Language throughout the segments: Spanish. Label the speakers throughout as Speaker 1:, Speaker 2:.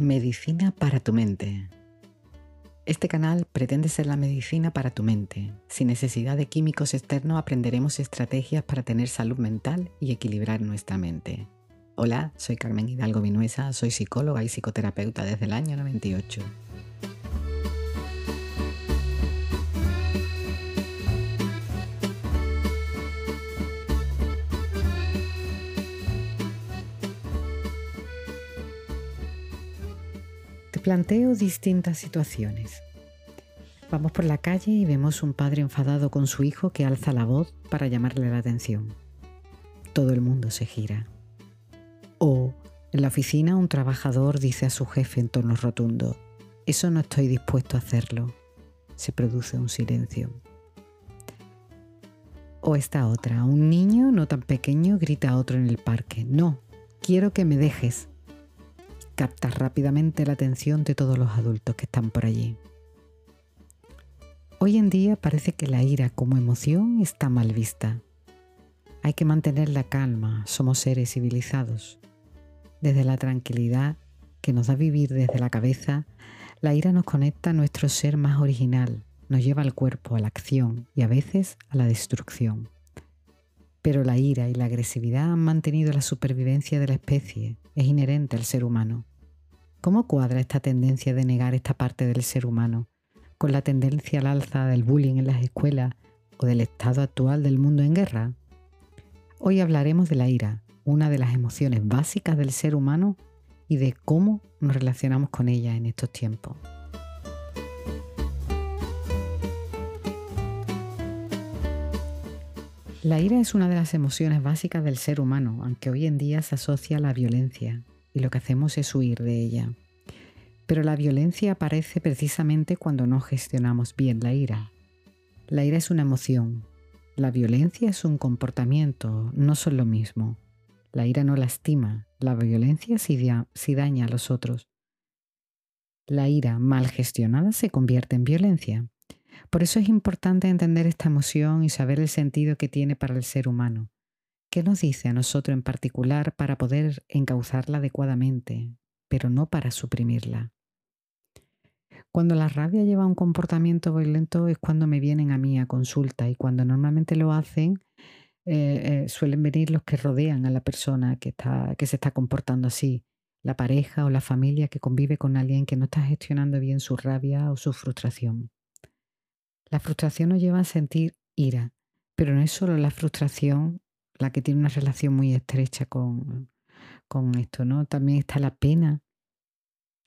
Speaker 1: Medicina para tu mente. Este canal pretende ser la medicina para tu mente. Sin necesidad de químicos externos aprenderemos estrategias para tener salud mental y equilibrar nuestra mente. Hola, soy Carmen Hidalgo Vinuesa, soy psicóloga y psicoterapeuta desde el año 98. Planteo distintas situaciones. Vamos por la calle y vemos un padre enfadado con su hijo que alza la voz para llamarle la atención. Todo el mundo se gira. O en la oficina un trabajador dice a su jefe en tono rotundo, eso no estoy dispuesto a hacerlo. Se produce un silencio. O esta otra, un niño no tan pequeño grita a otro en el parque, no, quiero que me dejes, capta rápidamente la atención de todos los adultos que están por allí. Hoy en día parece que la ira como emoción está mal vista. Hay que mantener la calma, somos seres civilizados. Desde la tranquilidad que nos da vivir desde la cabeza, la ira nos conecta a nuestro ser más original, nos lleva al cuerpo, a la acción y a veces a la destrucción. Pero la ira y la agresividad han mantenido la supervivencia de la especie, es inherente al ser humano. ¿Cómo cuadra esta tendencia de negar esta parte del ser humano con la tendencia al alza del bullying en las escuelas o del estado actual del mundo en guerra? Hoy hablaremos de la ira, una de las emociones básicas del ser humano y de cómo nos relacionamos con ella en estos tiempos. La ira es una de las emociones básicas del ser humano, aunque hoy en día se asocia a la violencia, y lo que hacemos es huir de ella. Pero la violencia aparece precisamente cuando no gestionamos bien la ira. La ira es una emoción, la violencia es un comportamiento, no son lo mismo. La ira no lastima, la violencia sí, daña a los otros. La ira mal gestionada se convierte en violencia. Por eso es importante entender esta emoción y saber el sentido que tiene para el ser humano. ¿Qué nos dice a nosotros en particular para poder encauzarla adecuadamente, pero no para suprimirla? Cuando la rabia lleva a un comportamiento violento es cuando me vienen a mí a consulta y cuando normalmente lo hacen eh, eh, suelen venir los que rodean a la persona que, está, que se está comportando así, la pareja o la familia que convive con alguien que no está gestionando bien su rabia o su frustración. La frustración nos lleva a sentir ira, pero no es solo la frustración la que tiene una relación muy estrecha con, con esto, ¿no? También está la pena.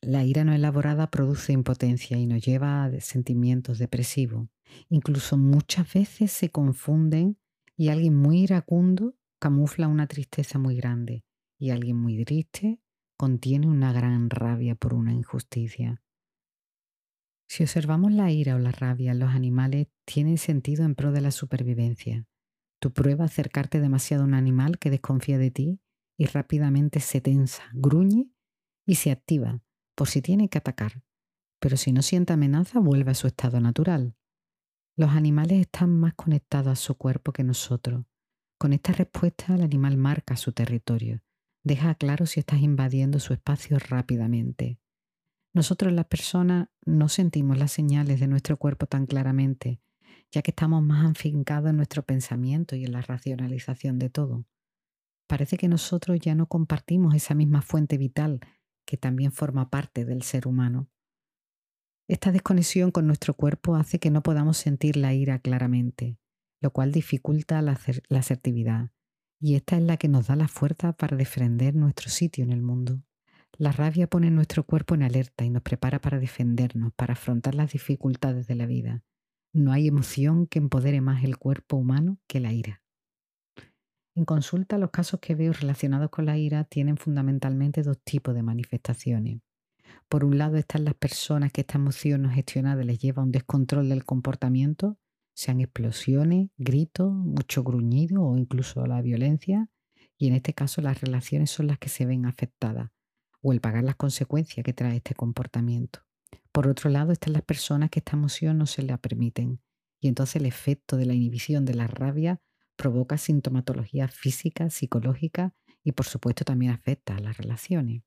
Speaker 1: La ira no elaborada produce impotencia y nos lleva a sentimientos depresivos. Incluso muchas veces se confunden y alguien muy iracundo camufla una tristeza muy grande y alguien muy triste contiene una gran rabia por una injusticia. Si observamos la ira o la rabia los animales, tiene sentido en pro de la supervivencia. Tu prueba acercarte demasiado a un animal que desconfía de ti y rápidamente se tensa, gruñe y se activa por si tiene que atacar. Pero si no siente amenaza, vuelve a su estado natural. Los animales están más conectados a su cuerpo que nosotros. Con esta respuesta, el animal marca su territorio. Deja claro si estás invadiendo su espacio rápidamente. Nosotros las personas no sentimos las señales de nuestro cuerpo tan claramente ya que estamos más afincados en nuestro pensamiento y en la racionalización de todo. Parece que nosotros ya no compartimos esa misma fuente vital que también forma parte del ser humano. Esta desconexión con nuestro cuerpo hace que no podamos sentir la ira claramente, lo cual dificulta la, asertividad, y esta es la que nos da la fuerza para defender nuestro sitio en el mundo. La rabia pone nuestro cuerpo en alerta y nos prepara para defendernos, para afrontar las dificultades de la vida. No hay emoción que empodere más el cuerpo humano que la ira. En consulta, los casos que veo relacionados con la ira tienen fundamentalmente dos tipos de manifestaciones. Por un lado están las personas que esta emoción no gestionada les lleva a un descontrol del comportamiento, sean explosiones, gritos, mucho gruñido o incluso la violencia, y en este caso las relaciones son las que se ven afectadas, o el pagar las consecuencias que trae este comportamiento. Por otro lado, están las personas que esta emoción no se la permiten y entonces el efecto de la inhibición de la rabia provoca sintomatología física, psicológica y por supuesto también afecta a las relaciones.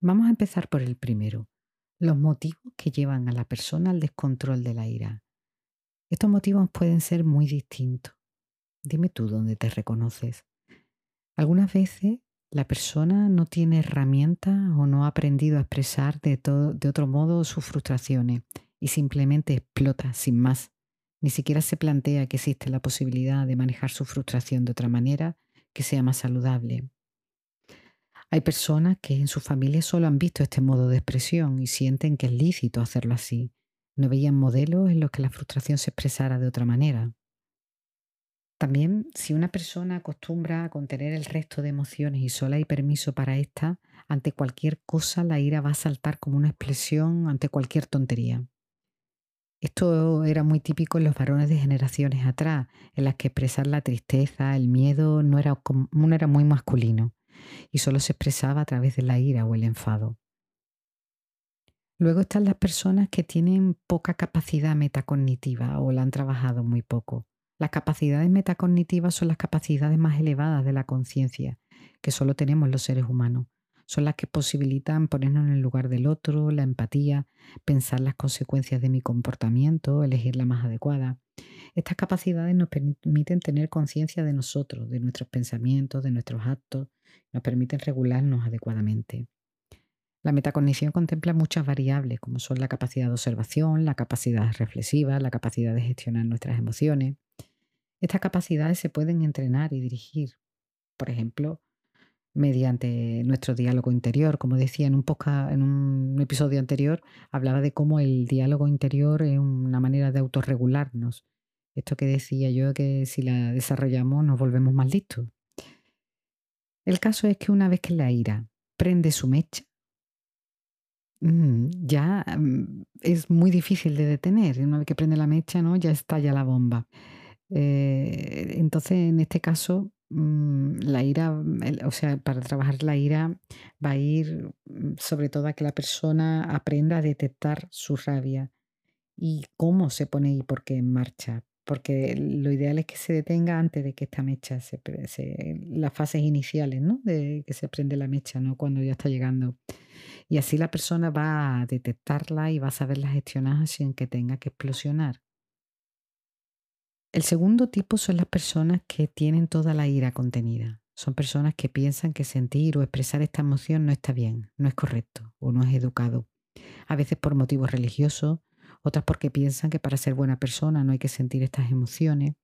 Speaker 1: Vamos a empezar por el primero, los motivos que llevan a la persona al descontrol de la ira. Estos motivos pueden ser muy distintos. Dime tú dónde te reconoces. Algunas veces la persona no tiene herramientas o no ha aprendido a expresar de, de otro modo sus frustraciones y simplemente explota sin más. Ni siquiera se plantea que existe la posibilidad de manejar su frustración de otra manera que sea más saludable. Hay personas que en su familia solo han visto este modo de expresión y sienten que es lícito hacerlo así. No veían modelos en los que la frustración se expresara de otra manera. También, si una persona acostumbra a contener el resto de emociones y solo hay permiso para esta, ante cualquier cosa la ira va a saltar como una expresión ante cualquier tontería. Esto era muy típico en los varones de generaciones atrás, en las que expresar la tristeza, el miedo no era, era muy masculino y solo se expresaba a través de la ira o el enfado. Luego están las personas que tienen poca capacidad metacognitiva o la han trabajado muy poco. Las capacidades metacognitivas son las capacidades más elevadas de la conciencia que solo tenemos los seres humanos. Son las que posibilitan ponernos en el lugar del otro, la empatía, pensar las consecuencias de mi comportamiento, elegir la más adecuada. Estas capacidades nos permiten tener conciencia de nosotros, de nuestros pensamientos, de nuestros actos, nos permiten regularnos adecuadamente. La metacognición contempla muchas variables, como son la capacidad de observación, la capacidad reflexiva, la capacidad de gestionar nuestras emociones. Estas capacidades se pueden entrenar y dirigir, por ejemplo, mediante nuestro diálogo interior. Como decía en un, episodio anterior, hablaba de cómo el diálogo interior es una manera de autorregularnos. Esto que decía yo, que si la desarrollamos nos volvemos más listos. El caso es que una vez que la ira prende su mecha, mm, ya mm, es muy difícil de detener. Una vez que prende la mecha, ¿no? ya estalla la bomba. Eh, entonces, en este caso, mm, la ira, o sea, para trabajar la ira va a ir sobre todo a que la persona aprenda a detectar su rabia y cómo se pone y por qué en marcha porque lo ideal es que se detenga antes de que esta mecha se, las fases iniciales, ¿no? De que se prende la mecha, ¿no? Cuando ya está llegando. Y así la persona va a detectarla y va a saberla gestionar sin que tenga que explosionar. El segundo tipo son las personas que tienen toda la ira contenida. Son personas que piensan que sentir o expresar esta emoción no está bien, no es correcto o no es educado. A veces por motivos religiosos, otras porque piensan que para ser buena persona no hay que sentir estas emociones.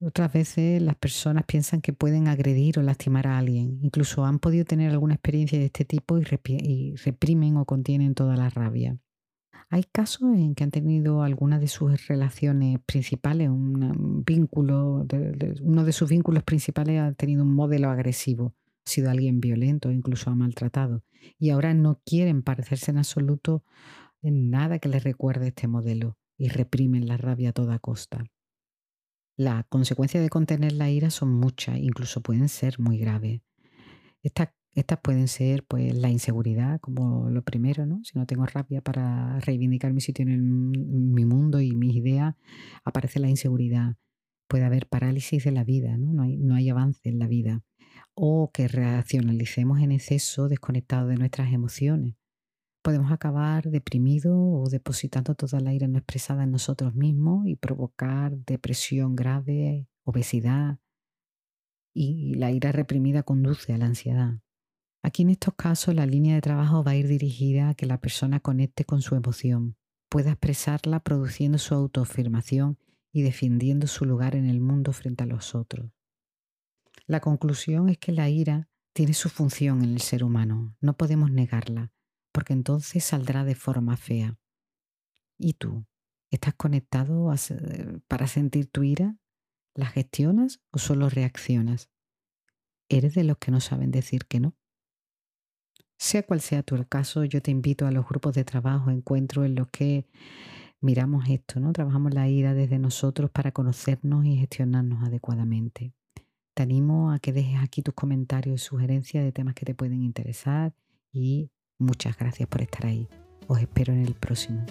Speaker 1: Otras veces las personas piensan que pueden agredir o lastimar a alguien. Incluso han podido tener alguna experiencia de este tipo y, reprimen o contienen toda la rabia. Hay casos en que han tenido alguna de sus relaciones principales, un vínculo, uno de sus vínculos principales ha tenido un modelo agresivo, ha sido alguien violento, incluso ha maltratado, y ahora no quieren parecerse en absoluto en nada que les recuerde este modelo y reprimen la rabia a toda costa. Las consecuencias de contener la ira son muchas, incluso pueden ser muy graves. Estas pueden ser pues la inseguridad como lo primero, ¿no? Si no tengo rabia para reivindicar mi sitio en mi mundo y mis ideas, aparece la inseguridad. Puede haber parálisis de la vida, ¿no? Hay, avance en la vida. O que reaccionalicemos en exceso desconectados de nuestras emociones podemos acabar deprimidos o depositando toda la ira no expresada en nosotros mismos y provocar depresión grave, obesidad y la ira reprimida conduce a la ansiedad. Aquí en estos casos la línea de trabajo va a ir dirigida a que la persona conecte con su emoción, pueda expresarla produciendo su autoafirmación y defendiendo su lugar en el mundo frente a los otros. La conclusión es que la ira tiene su función en el ser humano, no podemos negarla, porque entonces saldrá de forma fea. ¿Y tú? ¿Estás conectado para sentir tu ira? ¿La gestionas o solo reaccionas? ¿Eres de los que no saben decir que no? Sea cual sea tu caso, yo te invito a los grupos de trabajo, encuentros en los que miramos esto, ¿no? Trabajamos la ira desde nosotros para conocernos y gestionarnos adecuadamente. Te animo a que dejes aquí tus comentarios y sugerencias de temas que te pueden interesar y Muchas gracias por estar ahí. Os espero en el próximo.